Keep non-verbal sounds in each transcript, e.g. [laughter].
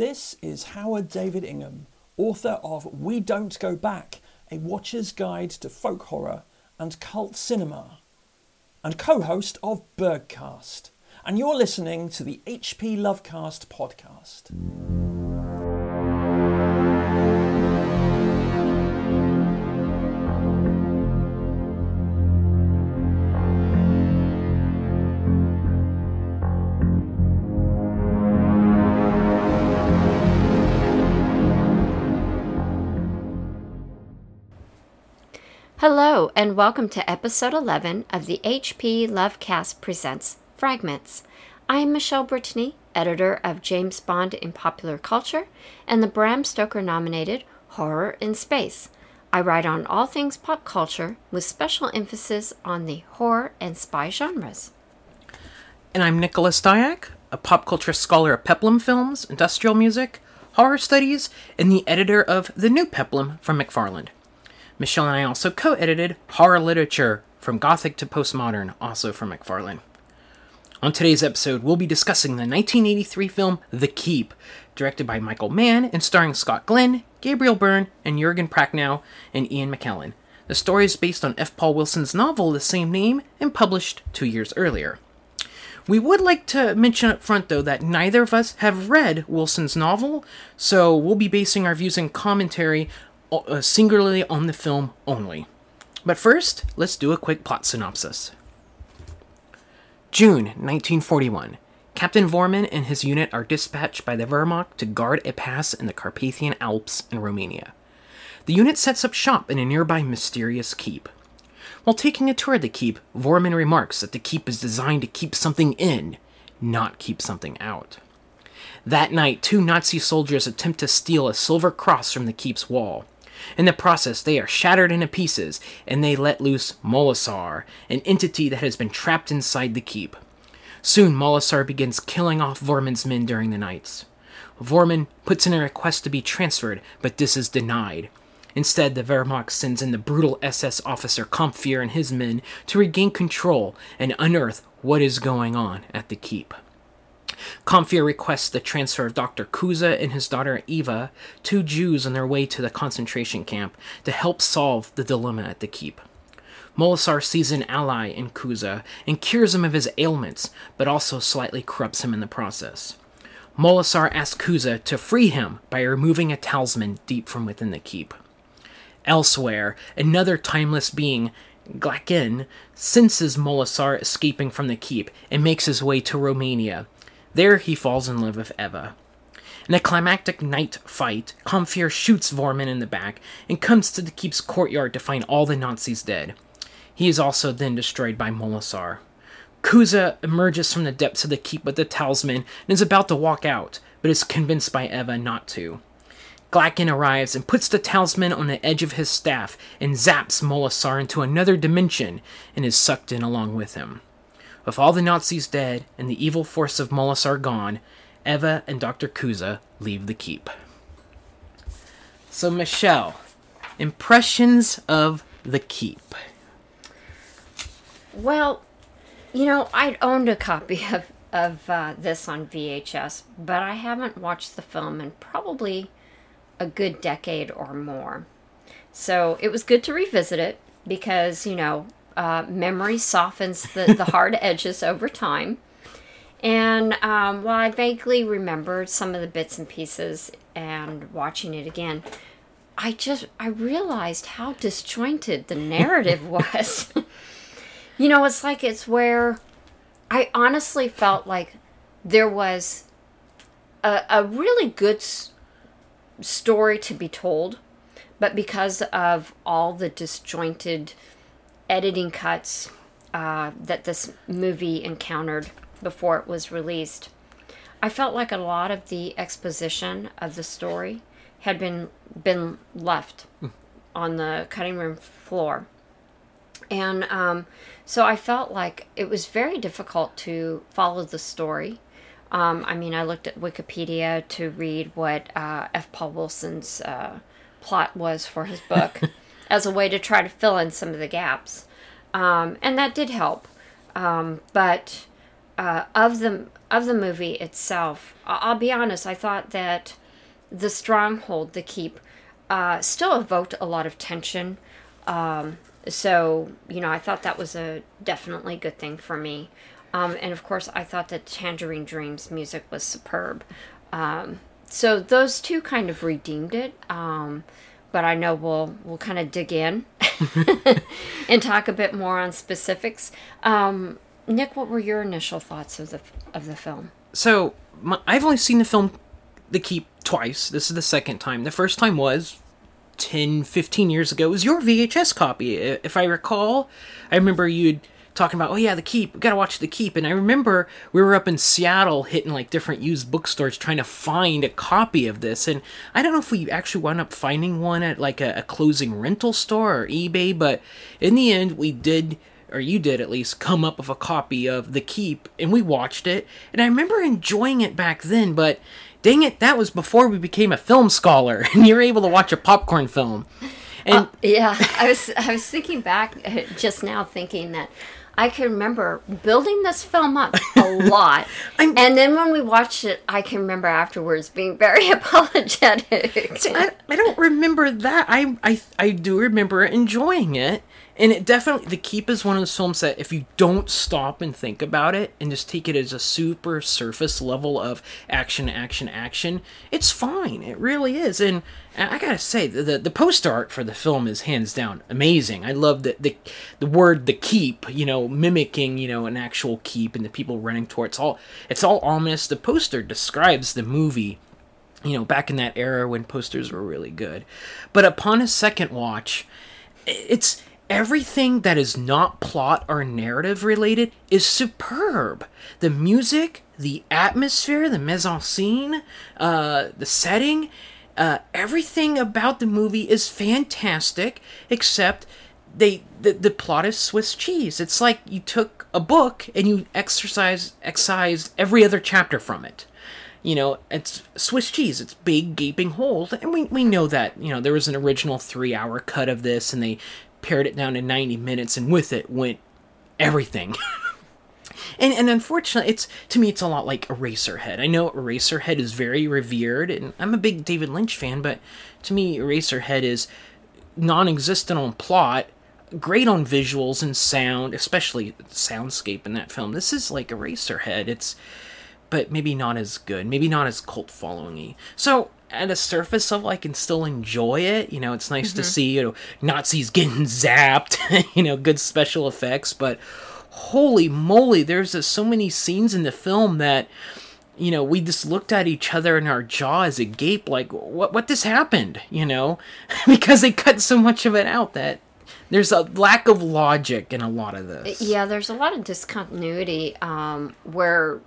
This is Howard David Ingham, author of We Don't Go Back, a watcher's guide to folk horror and cult cinema, and co host of Bergcast. And you're listening to the HP Lovecast podcast. And welcome to episode 11 of the HP Lovecast Presents Fragments. I am Michele Brittany, editor of James Bond in Popular Culture and the Bram Stoker nominated Horror in Space. I write on all things pop culture with special emphasis on the horror and spy genres. And I'm Nicholas Diak, a pop culture scholar of peplum films, industrial music, horror studies, and the editor of The New Peplum from McFarland. Michele and I also co edited Horror Literature from Gothic to Postmodern, also from McFarland. On today's episode, we'll be discussing the 1983 film The Keep, directed by Michael Mann and starring Scott Glenn, Gabriel Byrne, and Jurgen Prochnow and Ian McKellen. The story is based on F. Paul Wilson's novel of the same name and published two years earlier. We would like to mention up front, though, that neither of us have read Wilson's novel, so we'll be basing our views and commentary Uh, singularly on the film only. But first, let's do a quick plot synopsis. June 1941. Captain Woermann and his unit are dispatched by the Wehrmacht to guard a pass in the Carpathian Alps in Romania. The unit sets up shop in a nearby mysterious keep. While taking a tour of the keep, Woermann remarks that the keep is designed to keep something in, not keep something out. That night, two Nazi soldiers attempt to steal a silver cross from the keep's wall. In the process, they are shattered into pieces, and they let loose Molasar, an entity that has been trapped inside the keep. Soon, Molasar begins killing off Woermann's men during the nights. Woermann puts in a request to be transferred, but this is denied. Instead, the Wehrmacht sends in the brutal SS officer Kaempffer and his men to regain control and unearth what is going on at the keep. Kaempffer requests the transfer of Dr. Cuza and his daughter Eva, two Jews on their way to the concentration camp, to help solve the dilemma at the keep. Molasar sees an ally in Cuza and cures him of his ailments, but also slightly corrupts him in the process. Molasar asks Cuza to free him by removing a talisman deep from within the keep. Elsewhere, another timeless being, Glaeken, senses Molasar escaping from the keep and makes his way to Romania, there he falls in love with Eva. In a climactic night fight, Kaempffer shoots Woermann in the back and comes to the keep's courtyard to find all the Nazis dead. He is also then destroyed by Molasar. Cuza emerges from the depths of the keep with the talisman and is about to walk out, but is convinced by Eva not to. Glaeken arrives and puts the talisman on the edge of his staff and zaps Molasar into another dimension and is sucked in along with him. With all the Nazis dead and the evil force of Molasar gone, Eva and Dr. Cuza leave the keep. So, Michele, impressions of the keep. Well, you know, I'd owned a copy of, of uh, this on VHS, but I haven't watched the film in probably a good decade or more. So it was good to revisit it because, you know, uh, memory softens the, the hard [laughs] edges over time. And um, while I vaguely remembered some of the bits and pieces and watching it again, I just I realized how disjointed the narrative [laughs] was. you know, it's like it's where I honestly felt like there was a, a really good s- story to be told, but because of all the disjointed editing cuts uh, that this movie encountered before it was released. I felt like a lot of the exposition of the story had been been left on the cutting room floor, and um, so I felt like it was very difficult to follow the story. Um, I mean, I looked at Wikipedia to read what uh, F. Paul Wilson's uh, plot was for his book. [laughs] as a way to try to fill in some of the gaps. Um, and that did help. Um, but uh, of the of the movie itself, I'll be honest. I thought that the stronghold, the keep, uh, still evoked a lot of tension. Um, so you know, I thought that was a definitely good thing for me. Um, and of course, I thought that Tangerine Dreams music was superb. Um, so those two kind of redeemed it. But I know we'll we'll kind of dig in [laughs] and talk a bit more on specifics. Um, Nick, what were your initial thoughts of the of the film? So my, I've only seen the film The Keep twice. This is the second time. The first time was 10, 15 years ago. It was your VHS copy, if I recall. I remember you'd talking about, oh yeah, The Keep. We gotta watch The Keep. And I remember we were up in Seattle hitting like different used bookstores trying to find a copy of this. And I don't know if we actually wound up finding one at like a, a closing rental store or eBay, but in the end, we did or you did at least, come up with a copy of The Keep, and we watched it. And I remember enjoying it back then, but dang it, that was before we became a film scholar, [laughs] and you're able to watch a popcorn film. And Yeah, I was I was thinking back uh, just now, thinking that I can remember building this film up a [laughs] lot, and then when we watched it, I can remember afterwards being very [laughs] apologetic. I, I don't remember that. I, I I do remember enjoying it, and it definitely The Keep is one of those films that if you don't stop and think about it and just take it as a super surface level of action, action, action, it's fine. It really is. And I gotta say, the the, poster art for the film is hands down amazing. I love the the the word the keep, you know, mimicking you know an actual keep and the people running towards all. It's all ominous. The poster describes the movie you know, back in that era when posters were really good. But upon a second watch, it's everything that is not plot or narrative related is superb. The music, the atmosphere, the mise en scene, uh, the setting, uh, everything about the movie is fantastic, except they the, the plot is Swiss cheese. It's like you took a book and you exercise excised every other chapter from it you know, it's Swiss cheese. It's big gaping holes, and we we know that. You know, there was an original three hour cut of this, and they pared it down to ninety minutes, and with it went everything. [laughs] and and unfortunately, it's to me, it's a lot like Eraserhead. I know Eraserhead is very revered, and I'm a big David Lynch fan, but to me, Eraserhead is non-existent on plot great on visuals and sound especially the soundscape in that film this is like eraserhead it's but maybe not as good, maybe not as cult followingy. So at a surface level, I can still enjoy it. You know, it's nice to see you know Nazis getting [laughs] zapped, [laughs] you know, good special effects. But holy moly, there's uh, so many scenes in the film that you know we just looked at each other and our jaws agape, like what what just happened, you know, [laughs] because they cut so much of it out that. There's a lack of logic in a lot of this. yeah, there's a lot of discontinuity um, where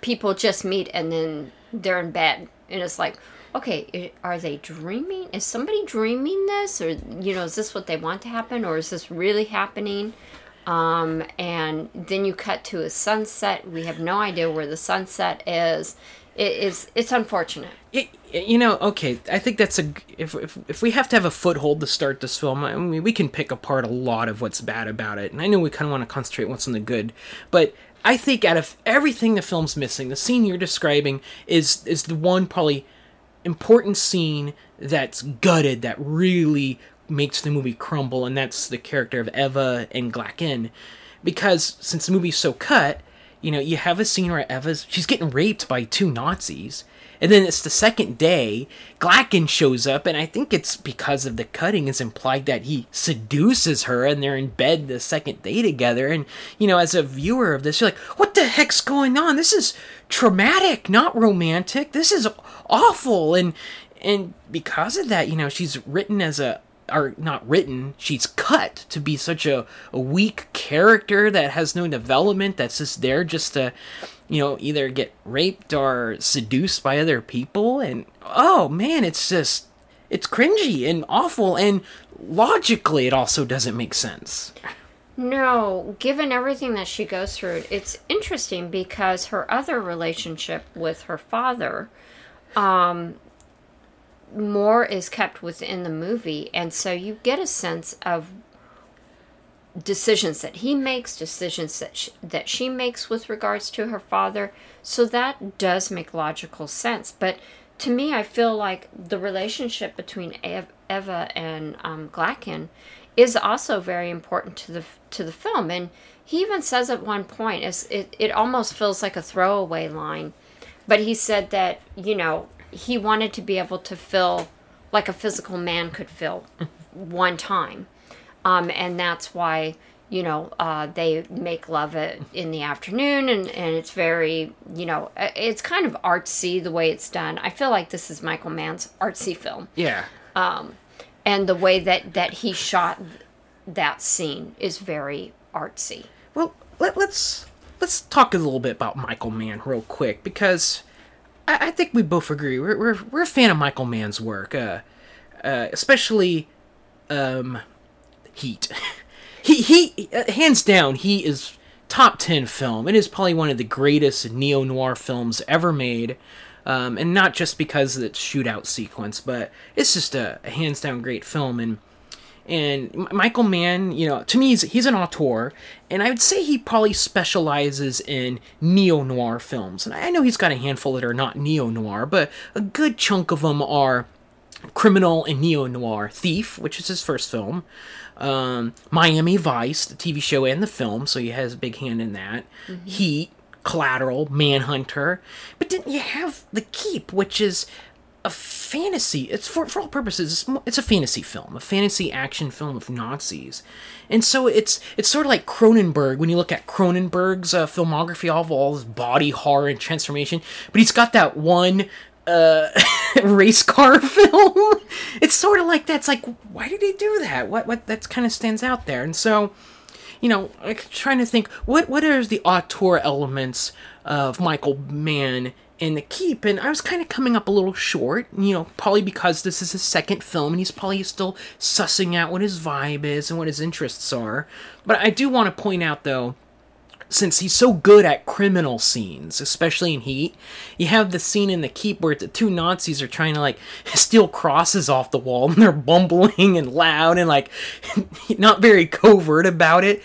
people just meet and then they're in bed, and it's like, okay, are they dreaming? Is somebody dreaming this, or you know, is this what they want to happen, or is this really happening? Um, and then you cut to a sunset. We have no idea where the sunset is. It is. It's unfortunate. Y- you know, okay, I think that's a If, if, if we have to have a foothold to start this film, I mean, we can pick apart a lot of what's bad about it. And I know we kind of want to concentrate what's on the good. But I think out of everything the film's missing, the scene you're describing is is the one probably important scene that's gutted, that really makes the movie crumble, and that's the character of Eva and Glaeken. Because since the movie's so cut, you know, you have a scene where Eva's she's getting raped by two Nazis. And then it's the second day, Glaeken shows up, and I think it's because of the cutting, it's implied that he seduces her and they're in bed the second day together. And, you know, as a viewer of this, you're like, what the heck's going on? This is traumatic, not romantic. This is awful. And and because of that, you know, she's written as a or not written, she's cut to be such a, a weak character that has no development, that's just there just to, you know, either get raped or seduced by other people. And oh man, it's just, it's cringy and awful. And logically, it also doesn't make sense. No, given everything that she goes through, it's interesting because her other relationship with her father, um, more is kept within the movie, and so you get a sense of decisions that he makes, decisions that she, that she makes with regards to her father. So that does make logical sense. But to me, I feel like the relationship between Eva and um, Glaeken is also very important to the to the film. And he even says at one point, it, it almost feels like a throwaway line, but he said that you know he wanted to be able to feel like a physical man could feel [laughs] one time. Um, and that's why you know uh, they make love it in the afternoon and, and it's very you know uh, it's kind of artsy the way it's done. I feel like this is michael mann's artsy film. Yeah. Um, and the way that that he shot that scene is very artsy. Well, let, let's let's talk a little bit about Michael Mann real quick because I, I think we both agree we're, we're we're a fan of Michael Mann's work, uh, uh, especially um, Heat. [laughs] he he uh, hands down he is top ten film. It is probably one of the greatest neo noir films ever made. Um, and not just because of its shootout sequence, but it's just a, a hands down great film. And and Michael Mann, you know, to me, he's, he's an auteur, and I would say he probably specializes in neo noir films. And I know he's got a handful that are not neo noir, but a good chunk of them are criminal and neo noir. Thief, which is his first film, um, Miami Vice, the TV show and the film, so he has a big hand in that. Heat, Collateral, Manhunter, but then you have The Keep, which is a fantasy. It's for for all purposes. It's, it's a fantasy film, a fantasy action film of Nazis, and so it's it's sort of like Cronenberg when you look at Cronenberg's uh, filmography, of all this body horror and transformation. But he's got that one uh, [laughs] race car [laughs] film. It's sort of like that's like why did he do that? What what that kind of stands out there, and so you know, I'm trying to think what what are the auteur elements of Michael Mann in the Keep, and I was kind of coming up a little short. You know, probably because this is his second film, and he's probably still sussing out what his vibe is and what his interests are. But I do want to point out though. Since he's so good at criminal scenes, especially in Heat, you have the scene in the Keep where the two Nazis are trying to like [laughs] steal crosses off the wall and they're bumbling and loud and like [laughs] not very covert about it.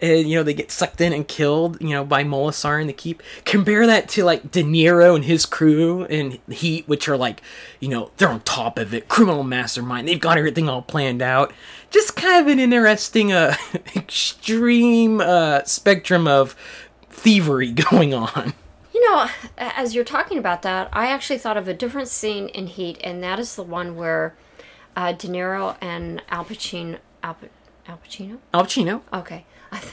And you know they get sucked in and killed, you know, by Molasar in the Keep. Compare that to like De Niro and his crew in Heat, which are like, you know, they're on top of it, criminal mastermind. They've got everything all planned out. Just kind of an interesting, uh, [laughs] extreme uh, spectrum of thievery [laughs] going on. You know, as you're talking about that, I actually thought of a different scene in Heat, and that is the one where uh, De Niro and Al Pacino. Al, Al Pacino? Al Pacino. Okay.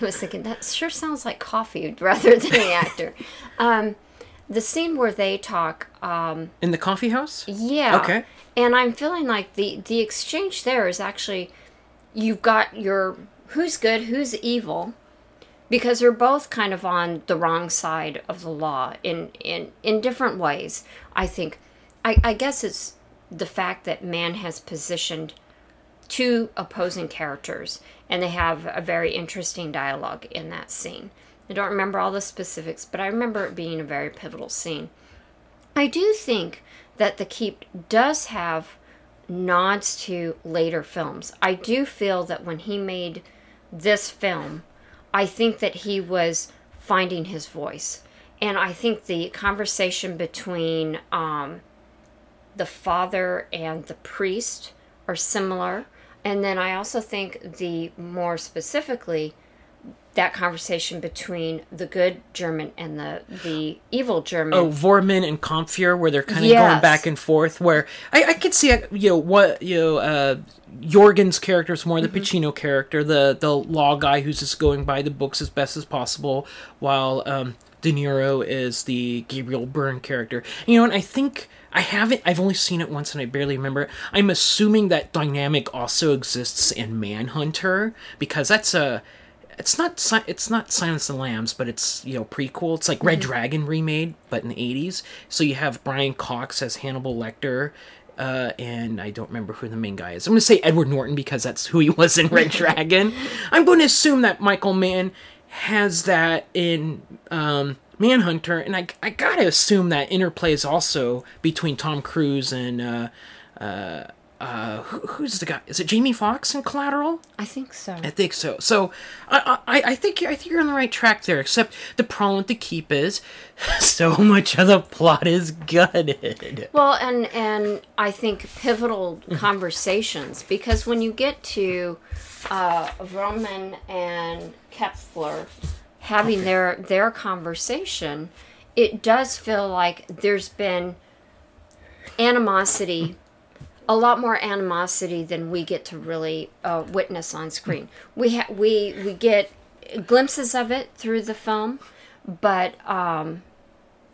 I was thinking, that sure sounds like coffee [laughs] rather than the actor. Um, the scene where they talk, um, In the coffee house? yeah. Okay. And I'm feeling like the, the exchange there is actually you've got your who's good, who's evil, because they're both kind of on the wrong side of the law in in in different ways. I think, I, I guess it's the fact that Mann has positioned two opposing characters, and they have a very interesting dialogue in that scene. I don't remember all the specifics, but I remember it being a very pivotal scene. I do think that The Keep does have nods to later films. I do feel that when he made this film, I think that he was finding his voice. And I think the conversation between um, the father and the priest are similar. And then I also think the more specifically, that conversation between the good German and the the evil German. oh Woermann and Kaempffer, where they're kind of going back and forth. Where I, I could see, you know, what you know, uh, Jurgen's character is more the Pacino character, the the law guy who's just going by the books as best as possible, while um, De Niro is the Gabriel Byrne character. You know, and I think. I haven't. I've only seen it once, and I barely remember it. I'm assuming that dynamic also exists in Manhunter because that's a it's not Si- it's not Silence of the Lambs, but it's you know prequel. It's like Red Dragon remade, but in the eighties. So you have Brian Cox as Hannibal Lecter, uh, and I don't remember who the main guy is. I'm gonna say Edward Norton because that's who he was in Red [laughs] Dragon. I'm going to assume that Michael Mann has that in um, Manhunter, and I I gotta assume that interplay is also between Tom Cruise and. Uh, uh, uh, who, who's the guy? Is it Jamie Foxx in Collateral? I think so. I think so. So I, I, I think I think you're on the right track there. Except the problem with the keep is [laughs] so much of the plot is gutted. Well, and and I think pivotal conversations because when you get to uh, Roman and Kepler having their their conversation, it does feel like there's been animosity, a lot more animosity than we get to really uh, witness on screen. We ha- we we get glimpses of it through the film, but um,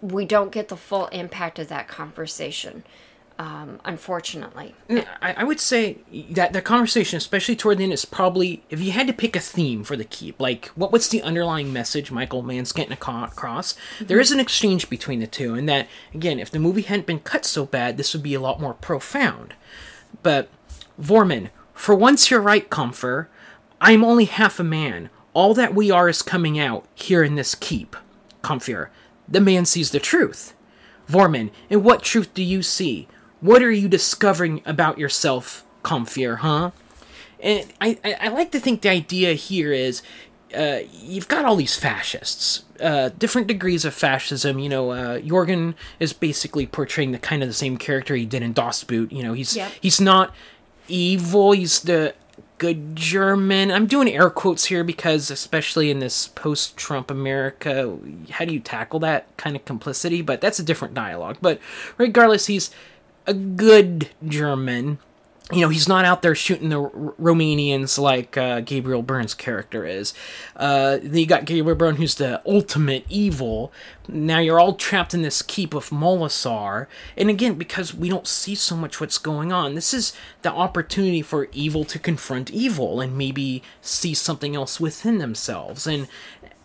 we don't get the full impact of that conversation. Um, unfortunately, I, I would say that the conversation, especially toward the end, is probably if you had to pick a theme for the keep, like what what's the underlying message Michael Mann's getting across? There is an exchange between the two, and that again, if the movie hadn't been cut so bad, this would be a lot more profound. But Woermann, for once you're right, Kaempffer. I'm only half a man. All that we are is coming out here in this keep. Kaempffer, the man sees the truth. Woermann, and what truth do you see? What are you discovering about yourself, Kaempffer, huh? And I, I, I like to think the idea here is uh, you've got all these fascists, uh, different degrees of fascism. You know, uh, Jurgen is basically portraying the kind of the same character he did in Das Boot. You know, he's Yep. he's not evil. He's the good German. I'm doing air quotes here because, especially in this post-Trump America, how do you tackle that kind of complicity? But that's a different dialogue. But regardless, he's a good German. You know, he's not out there shooting the R- Romanians like uh, Gabriel Byrne's character is. Uh, then you got Gabriel Byrne, who's the ultimate evil. Now you're all trapped in this keep of Molasar. And again, because we don't see so much what's going on, this is the opportunity for evil to confront evil and maybe see something else within themselves. And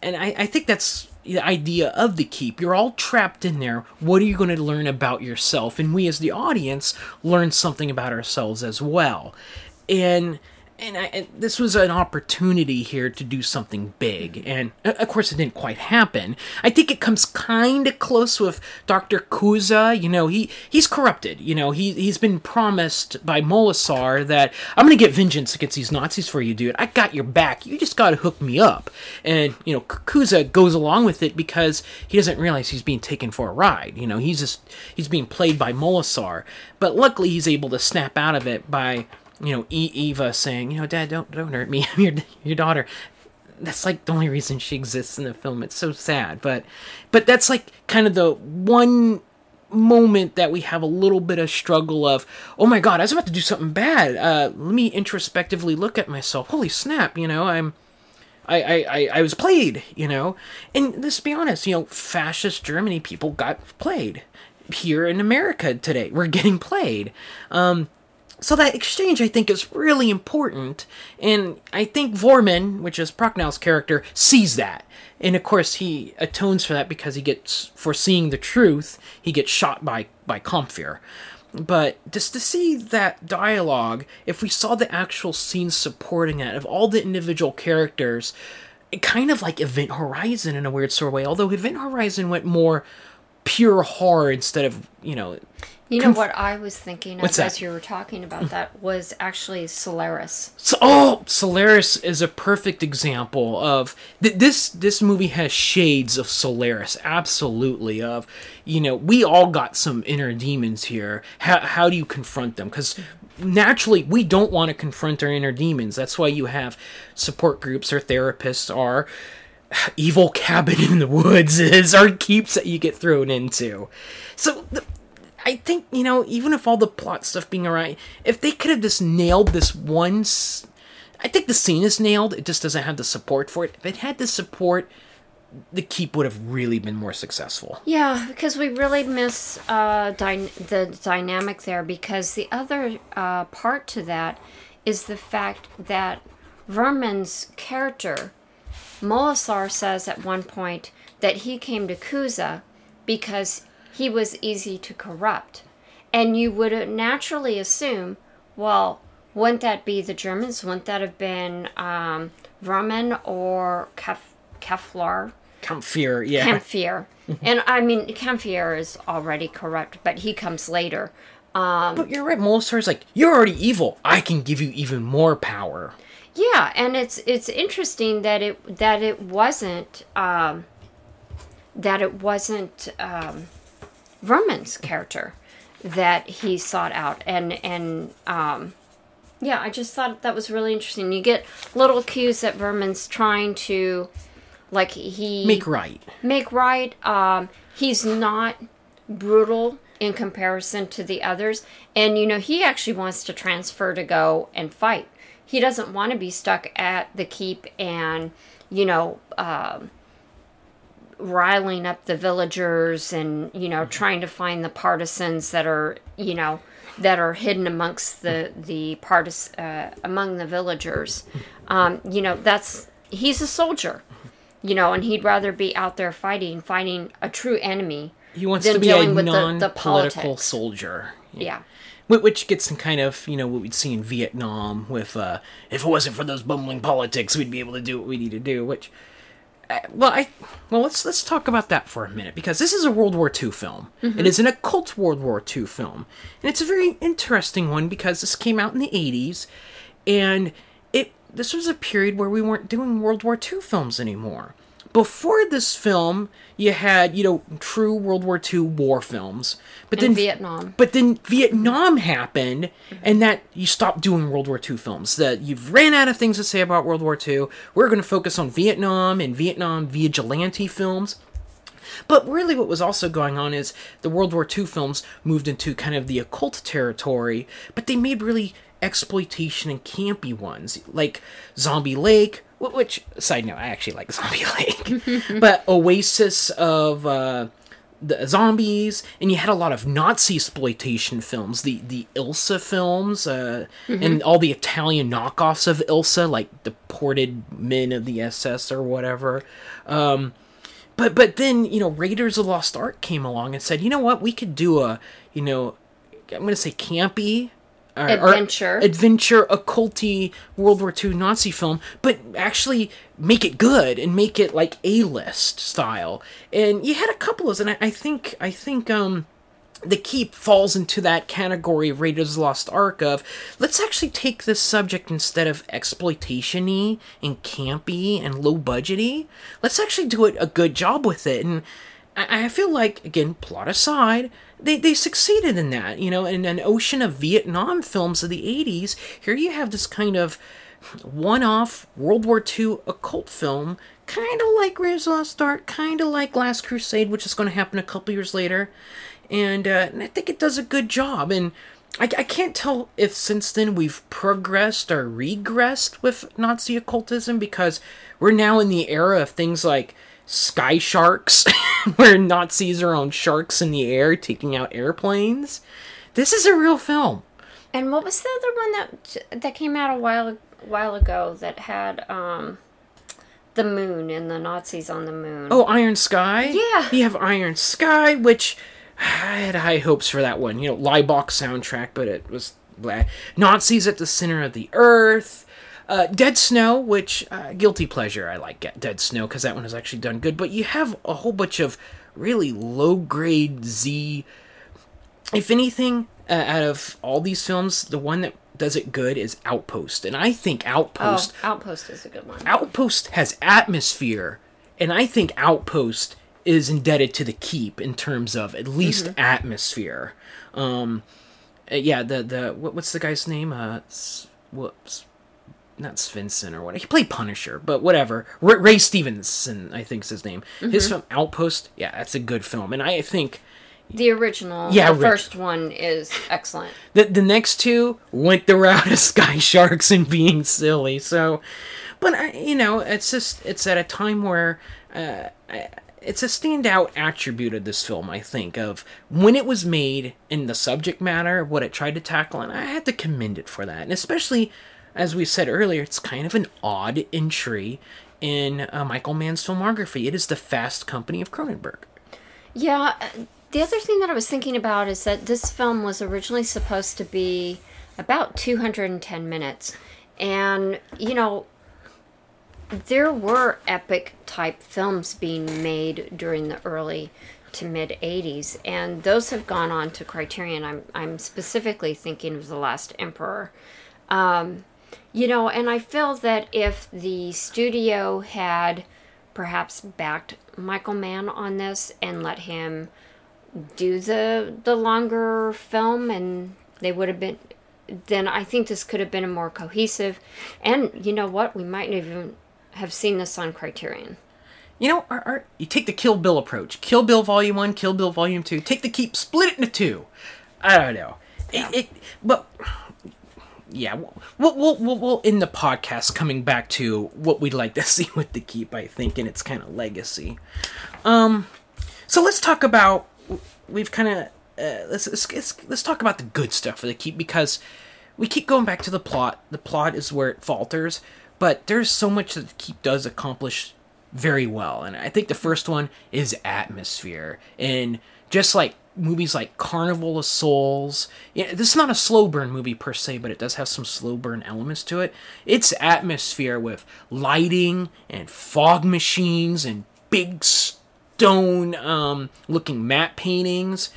and I, I think that's the idea of the keep. You're all trapped in there. What are you going to learn about yourself? And we, as the audience, learn something about ourselves as well. And and, I, and this was an opportunity here to do something big. And uh, of course, it didn't quite happen. I think it comes kind of close with Dr. Cuza. You know, he he's corrupted. You know, he he's been promised by Molasar that I'm going to get vengeance against these Nazis for you, dude. I got your back. You just got to hook me up. And you know, Cuza goes along with it because he doesn't realize he's being taken for a ride. You know, he's just he's being played by Molasar. But luckily, he's able to snap out of it by you know, e- Eva saying, you know, Dad, don't don't hurt me. [laughs] I'm your your daughter. That's like the only reason she exists in the film. It's so sad, but but that's like kind of the one moment that we have a little bit of struggle of, oh my god, I was about to do something bad. Uh, let me introspectively look at myself. Holy snap, you know, I'm. I, I, I, was played, you know? And let's be honest, you know, fascist Germany people got played. Here in America today, we're getting played. Um, so that exchange, I think, is really important, and I think Woermann, which is Prochnow's character, sees that, and of course he atones for that because he gets for seeing the truth. He gets shot by by Kaempffer, but just to see that dialogue, if we saw the actual scenes supporting it of all the individual characters, kind of like Event Horizon in a weird sort of way. Although Event Horizon went more pure horror instead of you know you know Conf- what I was thinking of as you were talking about that was actually Solaris. So, oh, Solaris is a perfect example of th- this. This movie has shades of Solaris, absolutely. Of you know, we all got some inner demons here. How how do you confront them? Because naturally, we don't want to confront our inner demons. That's why you have support groups or therapists or evil cabin in the woods [laughs] is our keeps that you get thrown into. So. The, I think you know, even if all the plot stuff being alright, if they could have just nailed this one, s- I think the scene is nailed. It just doesn't have the support for it. If it had the support, the keep would have really been more successful. Yeah, because we really miss uh, dy- the dynamic there. Because the other uh, part to that is the fact that Vermin's character, Molasar, says at one point that he came to Cuza because he was easy to corrupt. And you would naturally assume, well, wouldn't that be the Germans? Wouldn't that have been um, Vermin or Kef- Keflar? Kaempffer, yeah. Kaempffer. [laughs] and I mean, Kaempffer is already corrupt, but he comes later. but you're right. Molasar's like, you're already evil. I can give you even more power. Yeah, and it's it's interesting that it that it wasn't um, that it wasn't um, Vermin's character that he sought out, and and um, yeah, I just thought that was really interesting. You get little cues that Vermin's trying to like he Make right. make right. Um, he's not brutal in comparison to the others, and you know he actually wants to transfer to go and fight. He doesn't want to be stuck at the keep and you know um, riling up the villagers and you know trying to find the partisans that are you know that are hidden amongst the the partis uh, among the villagers. Um, you know that's he's a soldier you know, and he'd rather be out there fighting, fighting a true enemy. He wants than to be a dealing with the- the non-political soldier. Yeah. Wh- Which gets some kind of, you know, what we'd see in Vietnam with, uh, if it wasn't for those bumbling politics, we'd be able to do what we need to do, which, uh, well, I, well, let's, let's talk about that for a minute, because this is a World War II film. It is an occult World War II film. And it's a very interesting one because this came out in the 80s, and it, this was a period where we weren't doing World War II films anymore. Before this film, you had, you know, true World War II war films. But In then Vietnam. but then Vietnam happened, and that you stopped doing World War II films. That you've ran out of things to say about World War II. We're going to focus on Vietnam and Vietnam vigilante films. But really, what was also going on is the World War II films moved into kind of the occult territory, but they made really exploitation and campy ones, like Zombie Lake, which, side note, I actually like [laughs] Zombie Lake, but Oasis of. Uh, the zombies, and you had a lot of Nazi exploitation films, the the Ilsa films, uh, and all the Italian knockoffs of Ilsa, like Deported Men of the SS or whatever. Um, but but then you know Raiders of the Lost Ark came along and said, you know what, we could do a you know I'm gonna say campy. Or, or Adventure. adventure, occulty World War II Nazi film, but actually make it good and make it like A list style. And you had a couple of, and I, I think I think um the keep falls into that category of Raiders of the Lost Ark of let's actually take this subject instead of exploitation-y and campy and low budgety. Let's actually do it a good job with it. And I, I feel like again, plot aside, they, they succeeded in that. You know, in an ocean of Vietnam films of the 80s, here you have this kind of one-off World War II occult film, kind of like Raiders of the Lost Ark, kind of like Last Crusade, which is going to happen a couple years later, and, uh, and I think it does a good job. And I, I can't tell if since then we've progressed or regressed with Nazi occultism because we're now in the era of things like sky sharks, [laughs] where Nazis are on sharks in the air taking out airplanes. This is a real film. And what was the other one that that came out a while while ago that had um the moon and the Nazis on the moon? Oh, Iron Sky? Yeah. You have Iron Sky, which [sighs] I had high hopes for that one. You know, Laibach soundtrack, but it was blah. Nazis at the center of the earth. Uh, Dead Snow, which uh, guilty pleasure. I like Dead Snow because that one has actually done good. But you have a whole bunch of really low grade Z. If anything, uh, out of all these films, the one that does it good is Outpost, and I think Outpost. oh, Outpost is a good one. Outpost has atmosphere, and I think Outpost is indebted to the Keep in terms of at least atmosphere. Um, uh, yeah, the the what, what's the guy's name? Uh, whoops, not Svensson or what? He played Punisher, but whatever. Ray, Ray Stevenson, I think is his name. His film Outpost, yeah, that's a good film, and I think The original, Yeah, the first one is excellent. the the next two went the route of [laughs] Sky Sharks and being silly. So, but I, you know, it's just it's at a time where uh, I- it's a standout attribute of this film. I think of when it was made and the subject matter, what it tried to tackle, and I had to commend it for that. And especially as we said earlier, it's kind of an odd entry in uh, Michael Mann's filmography. It is the Fast Company of Cronenberg. Yeah, uh, the other thing that I was thinking about is that this film was originally supposed to be about 210 minutes. And, you know, there were epic type films being made during the early to mid 80s, and those have gone on to Criterion. I'm, I'm specifically thinking of The Last Emperor. Um, you know, and I feel that if the studio had perhaps backed Michael Mann on this and let him do the the longer film and they would have been then I think this could have been a more cohesive and you know what we might even have seen this on Criterion. You know, our, our, you take the Kill Bill approach. Kill Bill Volume 1, Kill Bill Volume 2. Take the keep, split it into two. I don't know. Yeah. It, it, but yeah, we'll, we'll, we'll, we'll end the podcast coming back to what we'd like to [laughs] see with the keep, I think, and its kind of legacy. Um, so let's talk about. We've kind of uh, let's, let's let's talk about the good stuff for the keep because we keep going back to the plot. The plot is where it falters, but there's so much that the keep does accomplish very well, and I think the first one is atmosphere, and just like movies like Carnival of Souls. Yeah, this is not a slow burn movie per se, but it does have some slow burn elements to it. Its atmosphere with lighting and fog machines and big stone um, looking matte paintings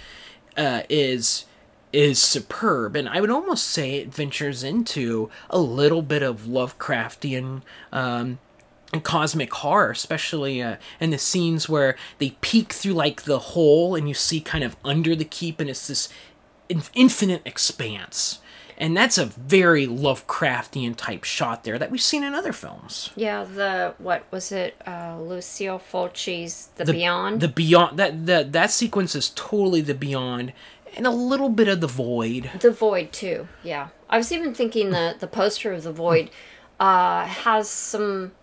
uh, is is superb, and I would almost say it ventures into a little bit of Lovecraftian um, and cosmic horror, especially uh, in the scenes where they peek through like the hole and you see kind of under the keep, and it's this in- infinite expanse. And that's a very Lovecraftian type shot there that we've seen in other films. Yeah, the what was it? Uh, Lucio Fulci's The, Beyond. The Beyond that that that sequence is totally the Beyond, and a little bit of the Void. The Void too. Yeah, I was even thinking the the poster of the Void uh, has some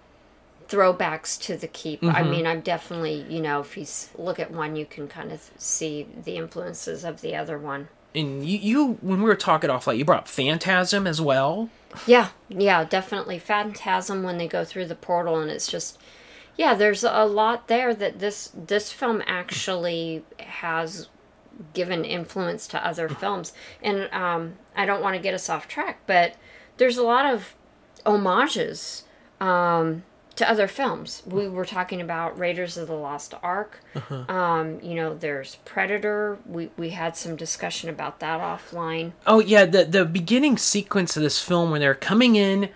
throwbacks to the keep. I Mm-hmm. mean, I'm definitely you know if you look at one, you can kind of see the influences of the other one. And you, you when we were talking off, like you brought up Phantasm as well. Yeah, yeah, definitely Phantasm when they go through the portal, and it's just yeah, there's a lot there that this this film actually has given influence to other films, and um, I don't want to get us off track, but there's a lot of homages um, to other films. We were talking about Raiders of the Lost Ark. Um, you know, there's Predator. We we had some discussion about that offline. Oh yeah, the the beginning sequence of this film when they're coming in,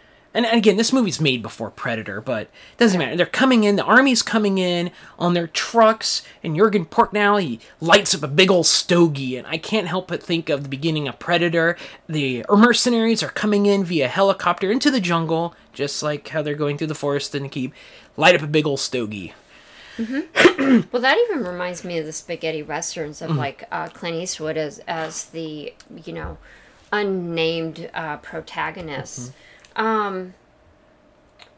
and again, this movie's made before Predator, but it doesn't matter. They're coming in, the army's coming in on their trucks, and Jurgen Prochnow he lights up a big old stogie, and I can't help but think of the beginning of Predator. The mercenaries are coming in via helicopter into the jungle, just like how they're going through the forest and keep light up a big old stogie. Well, that even reminds me of the spaghetti westerns of like uh, Clint Eastwood as as the you know unnamed uh, protagonist. Um,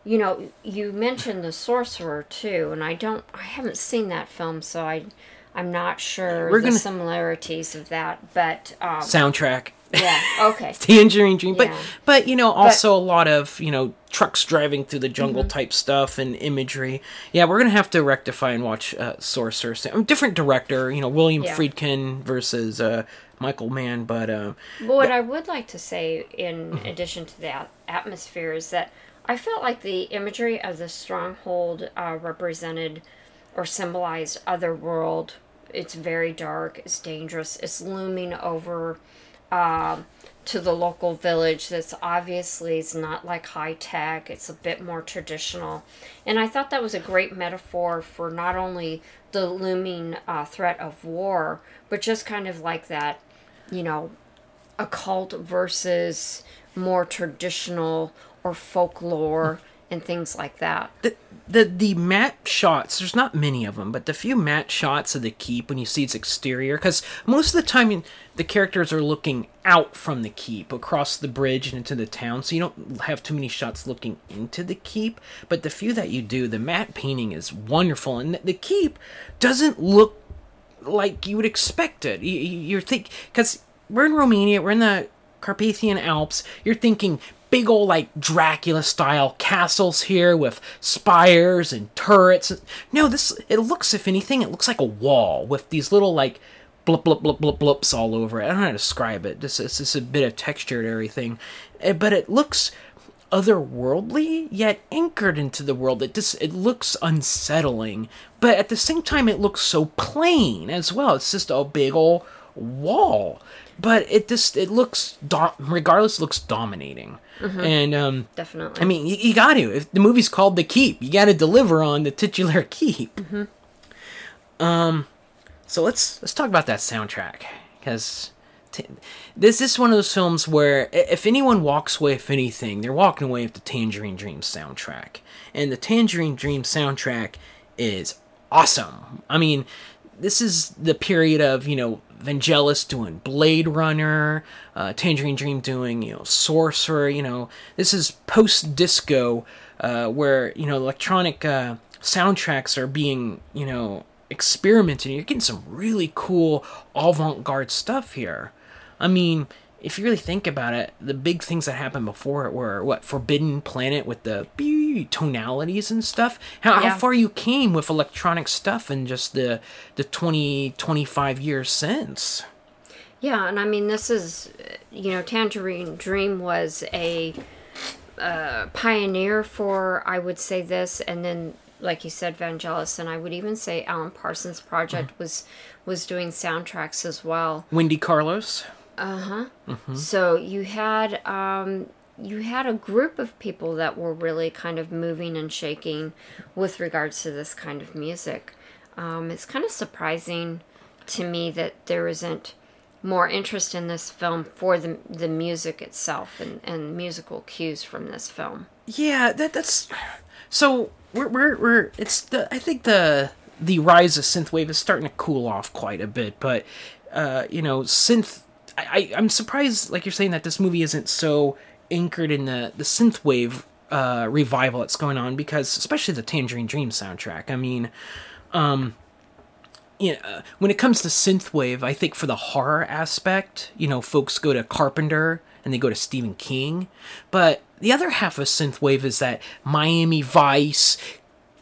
you know, you mentioned the sorcerer too, and I don't, I haven't seen that film, so I, I'm not sure We're the gonna- similarities of that. But um, Soundtrack. yeah, [laughs] okay, Tangerine Dream, but Yeah. but you know also a lot of you know trucks driving through the jungle Mm-hmm. type stuff and imagery. Yeah, we're gonna have to rectify and watch uh, Sorcerer. Different director, you know William Yeah. Friedkin versus uh, Michael Mann, but uh, But what I would like to say, in addition to that atmosphere, is that I felt like the imagery of the stronghold uh, represented or symbolized other world. It's very dark. It's dangerous. It's looming over um to the local village. That's obviously it's not like high tech. It's a bit more traditional, and I thought that was a great metaphor for not only the looming uh, threat of war, but just kind of like that you know, occult versus more traditional or folklore and things like that. the the the matte shots. There's not many of them, but the few matte shots of the keep when you see its exterior, because most of the time the characters are looking out from the keep across the bridge and into the town, so you don't have too many shots looking into the keep. But the few that you do, the matte painting is wonderful, and the, the keep doesn't look like you would expect it. You, you- you're think because we're in Romania, we're in the Carpathian Alps. You're thinking big old like Dracula style castles here with spires and turrets. No, this it looks if anything, it looks like a wall with these little like blip blip blip blip blips all over it. I don't know how to describe it. This is this a bit of texture and everything, Eh, but it looks otherworldly yet anchored into the world. It just it looks unsettling, but at the same time it looks so plain as well. It's just a big old wall, but it just it looks do- regardless looks dominating. And um, Definitely. I mean, you, you got to. If the movie's called The Keep, you got to deliver on the titular [laughs] keep. Um, so let's let's talk about that soundtrack because t- this is one of those films where if anyone walks away with anything, they're walking away with the Tangerine Dream soundtrack, and the Tangerine Dream soundtrack is awesome. I mean, this is the period of you know Vangelis doing Blade Runner, uh, Tangerine Dream doing you know Sorcerer. You know, this is post disco uh, where you know electronic uh, soundtracks are being you know experimented. You're getting some really cool avant garde stuff here. I mean, if you really think about it, the big things that happened before it were what Forbidden Planet with the tonalities and stuff. How, how far you came with electronic stuff in just the the 20 25 years since. Yeah, and I mean, this is, you know, Tangerine Dream was a uh, pioneer for, I would say this, and then, like you said, Vangelis, and I would even say Alan Parsons Project was was doing soundtracks as well. Wendy Carlos. So you had um, you had a group of people that were really kind of moving and shaking with regards to this kind of music. Um, it's kind of surprising to me that there isn't more interest in this film for the the music itself and, and musical cues from this film. Yeah, that that's so we're we're, we're it's the I think the the rise of synthwave is starting to cool off quite a bit, but uh, you know, synth I, I'm surprised like you're saying that this movie isn't so anchored in the the synthwave uh revival that's going on because especially the Tangerine Dream soundtrack. I mean, you know, uh, when it comes to synthwave, I think for the horror aspect, you know, folks go to Carpenter and they go to Stephen King. But the other half of synthwave is that Miami Vice,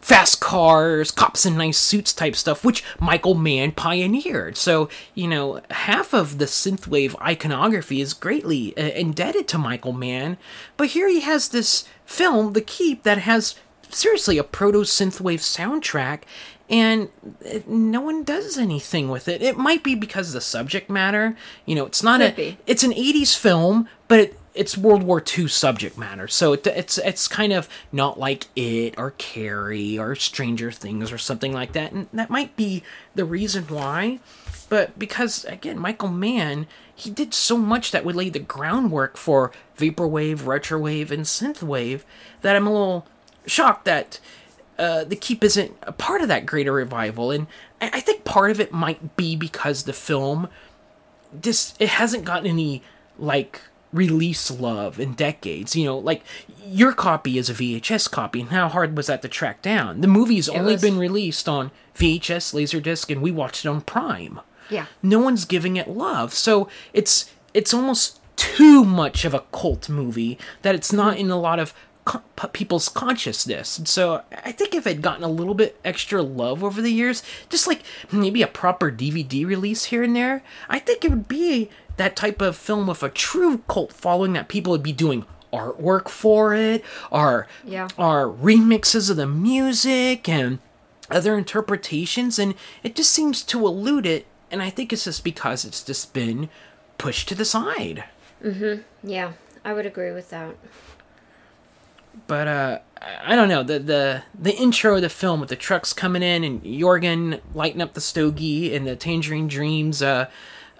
fast cars, cops in nice suits type stuff, which Michael Mann pioneered. So, you know, half of the synthwave iconography is greatly uh, indebted to Michael Mann. But here he has this film, The Keep, that has seriously a proto synthwave soundtrack and it, no one does anything with it. It might be because of the subject matter. You know, it's not Could a be. it's an 80s film, but it, it's World War II subject matter. So it, it's it's kind of not like it or Carrie or Stranger Things or something like that. And that might be the reason why. But because again, Michael Mann, he did so much that would lay the groundwork for vaporwave, retrowave, and synthwave that I'm a little shocked that uh, the keep isn't a part of that greater revival and I, I think part of it might be because the film this it hasn't gotten any like release love in decades you know like your copy is a vhs copy and how hard was that to track down the movie's only was. been released on vhs laserdisc and we watched it on prime Yeah. no one's giving it love so it's it's almost too much of a cult movie that it's not mm-hmm. in a lot of co- people's consciousness and so i think if it had gotten a little bit extra love over the years just like maybe a proper dvd release here and there i think it would be that type of film with a true cult following that people would be doing artwork for it or Yeah. or remixes of the music and other interpretations and it just seems to elude it and i think it's just because it's just been pushed to the side Mhm. Yeah, I would agree with that. but uh I- I don't know the the the intro of the film with the trucks coming in and Jurgen lighting up the stogie and the Tangerine Dreams uh,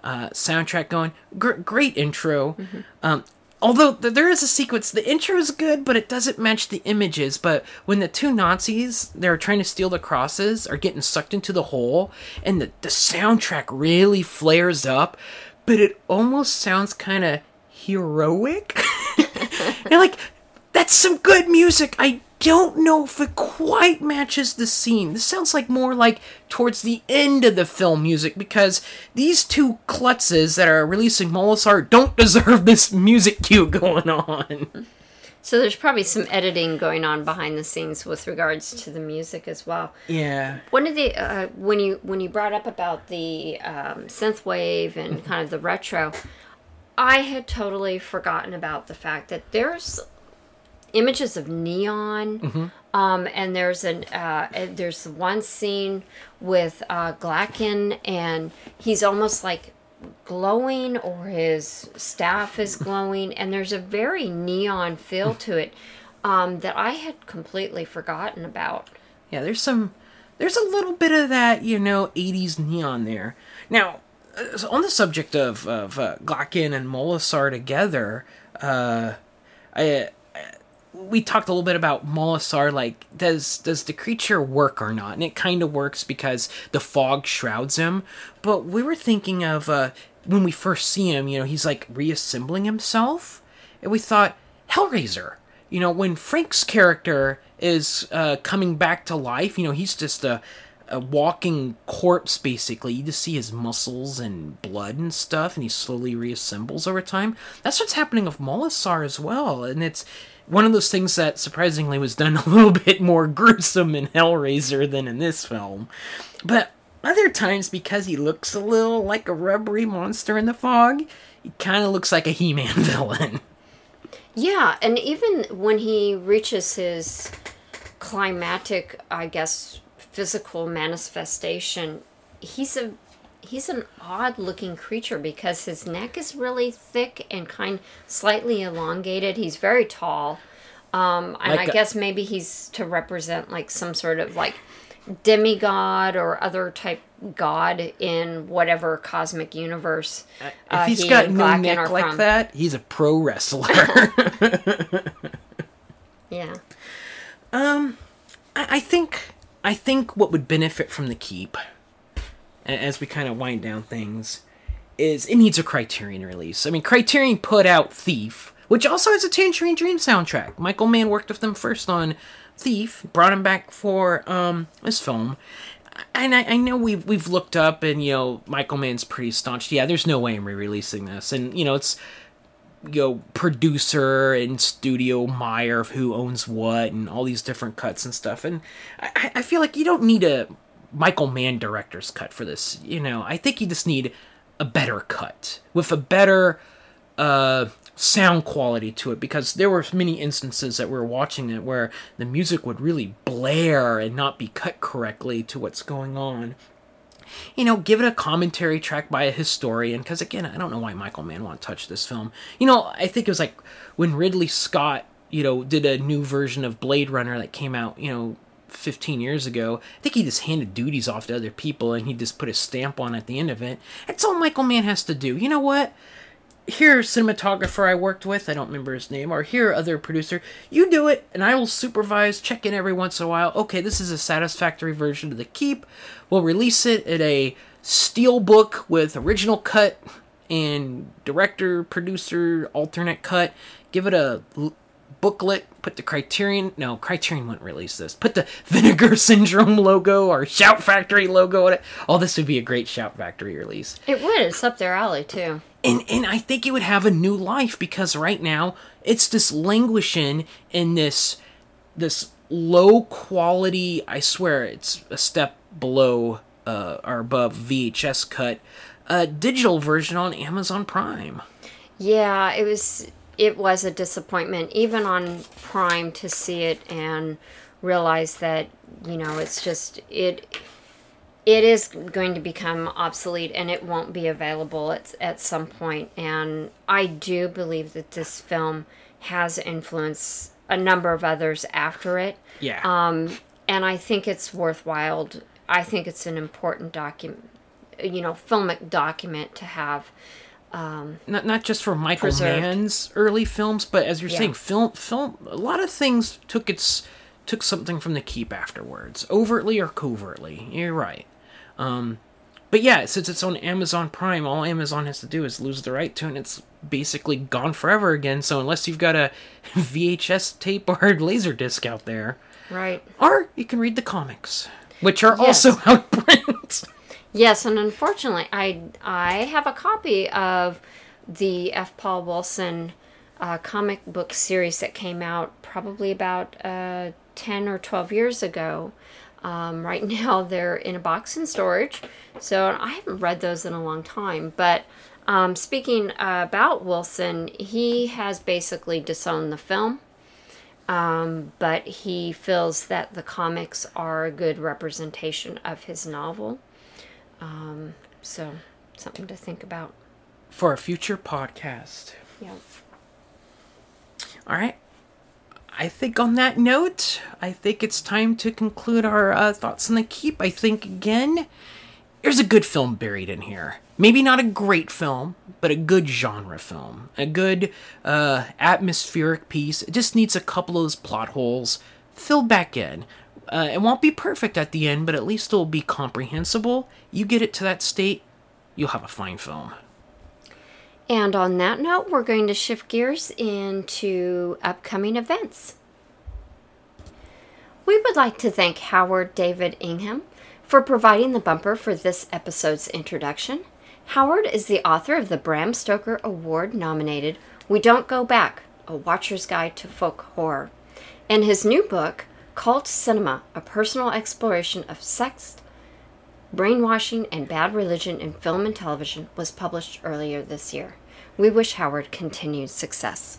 uh soundtrack going Gr- great intro. Um, although th- there is a sequence, the intro is good, but it doesn't match the images. But when the two Nazis they're trying to steal the crosses are getting sucked into the hole, and the the soundtrack really flares up, but it almost sounds kind of heroic. [laughs] You're like, that's some good music. I don't know if it quite matches the scene. This sounds like more like towards the end of the film music because these two klutzes that are releasing Molasar don't [laughs] deserve this music cue going on. So there's probably some editing going on behind the scenes with regards to the music as well. Yeah. One of the uh, when you when you brought up about the um, synthwave and kind of the retro, I had totally forgotten about the fact that there's images of neon. Mm-hmm. Um, and there's an uh, there's one scene with uh, Glaeken, and he's almost like glowing, or his staff is [laughs] glowing, and there's a very neon feel to it um, that I had completely forgotten about. Yeah, there's some, there's a little bit of that, you know, 80s neon there. Now, uh, on the subject of of uh, Glaeken and Molasar together, uh, I, we talked a little bit about Molasar. Like, does does the creature work or not? And it kind of works because the fog shrouds him. But we were thinking of uh, when we first see him. You know, he's like reassembling himself, and we thought Hellraiser. You know, when Frank's character is uh, coming back to life, you know, he's just a a walking corpse basically. You just see his muscles and blood and stuff, and he slowly reassembles over time. That's what's happening with Molasar as well, and it's one of those things that surprisingly was done a [laughs] little bit more gruesome in Hellraiser than in this film. But other times, because he looks a little like a rubbery monster in the fog, he kind of looks like a He-Man [laughs] villain. Yeah, and even when he reaches his climatic, I guess, physical manifestation, he's a he's an odd looking creature because his neck is really thick and kind slightly elongated. He's very tall. Um, and Like I a- guess maybe he's to represent like some sort of like demigod or other type god in whatever cosmic universe. If uh, he's he got no neck like from. that, he's a pro wrestler. [laughs] [laughs] Yeah. I I think I think what would benefit from the keep, as we kind of wind down things, is it needs a Criterion release. I mean, Criterion put out Thief, which also has a Tangerine Dream soundtrack. Michael Mann worked with them first on Thief, brought him back for um this film. And I, I know we've we've looked up, and you know Michael Mann's pretty staunch. Yeah, there's no way I'm re-releasing this, and you know it's you know producer and studio Meyer of who owns what and all these different cuts and stuff. And I, I feel like you don't need a Michael Mann director's cut for this. You know, I think you just need a better cut with a better uh, sound quality to it because there were many instances that we were watching it where the music would really blare and not be cut correctly to what's going on you know, give it a commentary track by a historian. Because again, I don't know why Michael Mann want to touch this film. You know, I think it was like when Ridley Scott, you know, did a new version of Blade Runner that came out, you know, 15 years ago. I think he just handed duties off to other people and he just put a stamp on at the end of it. That's all Michael Mann has to do. You know what? here cinematographer I worked with, I don't remember his name, or here other producer, you do it, and I will supervise, check in every once in a while. Okay, this is a satisfactory version of the keep. We'll release it in a steel book with original cut and director, producer, alternate cut. Give it a booklet. Put the Criterion. No, Criterion wouldn't release this. Put the [laughs] Vinegar Syndrome logo or Shout Factory logo on it. Oh, this would be a great Shout Factory release It would. It's up their alley too. and and I think it would have a new life because right now it's just languishing in this this low quality. I swear it's a step below uh, or above VHS cut, uh, digital version on Amazon Prime. Yeah, it was it was a disappointment even on Prime to see it and realize that, you know, it's just it it is going to become obsolete and it won't be available at, at some point and I do believe that this film has influenced a number of others after it. Yeah. Um, and I think it's worthwhile. I think it's an important document, you know, filmic document to have. Not not just for Michael Preserved. Mann's early films, but as you're Yeah. saying, film film a lot of things took its took something from the keep afterwards, overtly or covertly. You're right. Um, but yeah, since it's on Amazon Prime, all Amazon has to do is lose the right to it, and it's basically gone forever again. So unless you've got a [laughs] VHS tape or [laughs] laser disc out there, Right. or you can read the comics, which are Yes. also [laughs] out print. Yes, and unfortunately, I I have a copy of the F. Paul Wilson uh, comic book series that came out probably about uh, ten or twelve years ago. Um, right [laughs] now, they're in a box in storage, so I haven't read those in a long time. But um, speaking about Wilson, he has basically disowned the film um, but he feels that the comics are a good representation of his novel. Um, so, something to think about. For a future podcast. Yeah. All right. I think on that note, I think it's time to conclude our uh, thoughts on the keep. I think again, there's a good film buried in here. Maybe not a great film, but a good genre film, a good uh, atmospheric piece. It just needs a couple of those plot holes filled back in. Uh, it won't be perfect at the end, but at least it'll be comprehensible. You get it to that state, you'll have a fine film. And on that note, we're going to shift gears into upcoming events. We would like to thank Howard David Ingham for providing the bumper for this episode's introduction. Howard is the author of the Bram Stoker Award nominated We Don't Go Back A Watcher's Guide to Folk Horror, and his new book, Cult Cinema A Personal Exploration of Sex, Brainwashing and Bad Religion in Film and Television, was published earlier this year. We wish Howard continued success.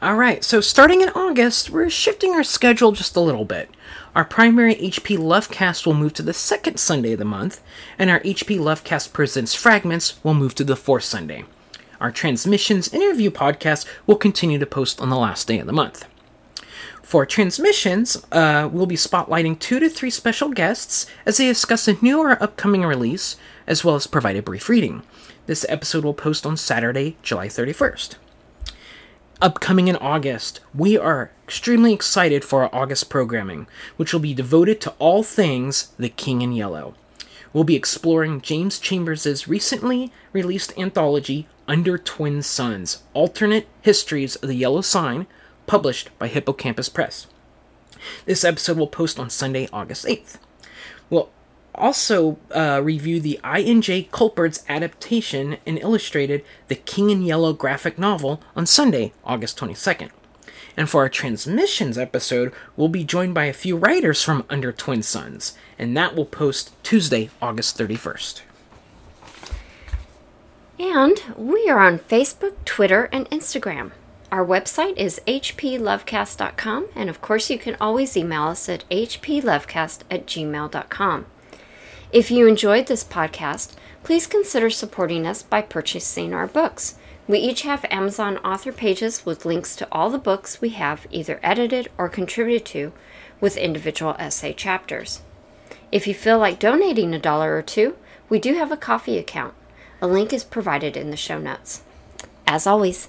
All right, so starting in August, we're shifting our schedule just a little bit. Our primary HP Lovecast will move to the second Sunday of the month, and our HP Lovecast Presents Fragments will move to the fourth Sunday. Our Transmissions interview podcast will continue to post on the last day of the month. For transmissions, uh, we'll be spotlighting two to three special guests as they discuss a new or upcoming release, as well as provide a brief reading. This episode will post on Saturday, July 31st. Upcoming in August, we are extremely excited for our August programming, which will be devoted to all things The King in Yellow. We'll be exploring James Chambers' recently released anthology, Under Twin Suns Alternate Histories of the Yellow Sign, published by Hippocampus Press. This episode will post on Sunday, August 8th. We'll also uh, review the I.N.J. Culbard's adaptation and illustrated The King in Yellow graphic novel on Sunday, August 22nd. And for our transmissions episode, we'll be joined by a few writers from Under Twin Suns, and that will post Tuesday, August 31st. And we are on Facebook, Twitter, and Instagram. Our website is hplovecast.com, and of course, you can always email us at hplovecast at gmail.com. If you enjoyed this podcast, please consider supporting us by purchasing our books. We each have Amazon author pages with links to all the books we have either edited or contributed to with individual essay chapters. If you feel like donating a dollar or two, we do have a Ko-fi account. A link is provided in the show notes. As always,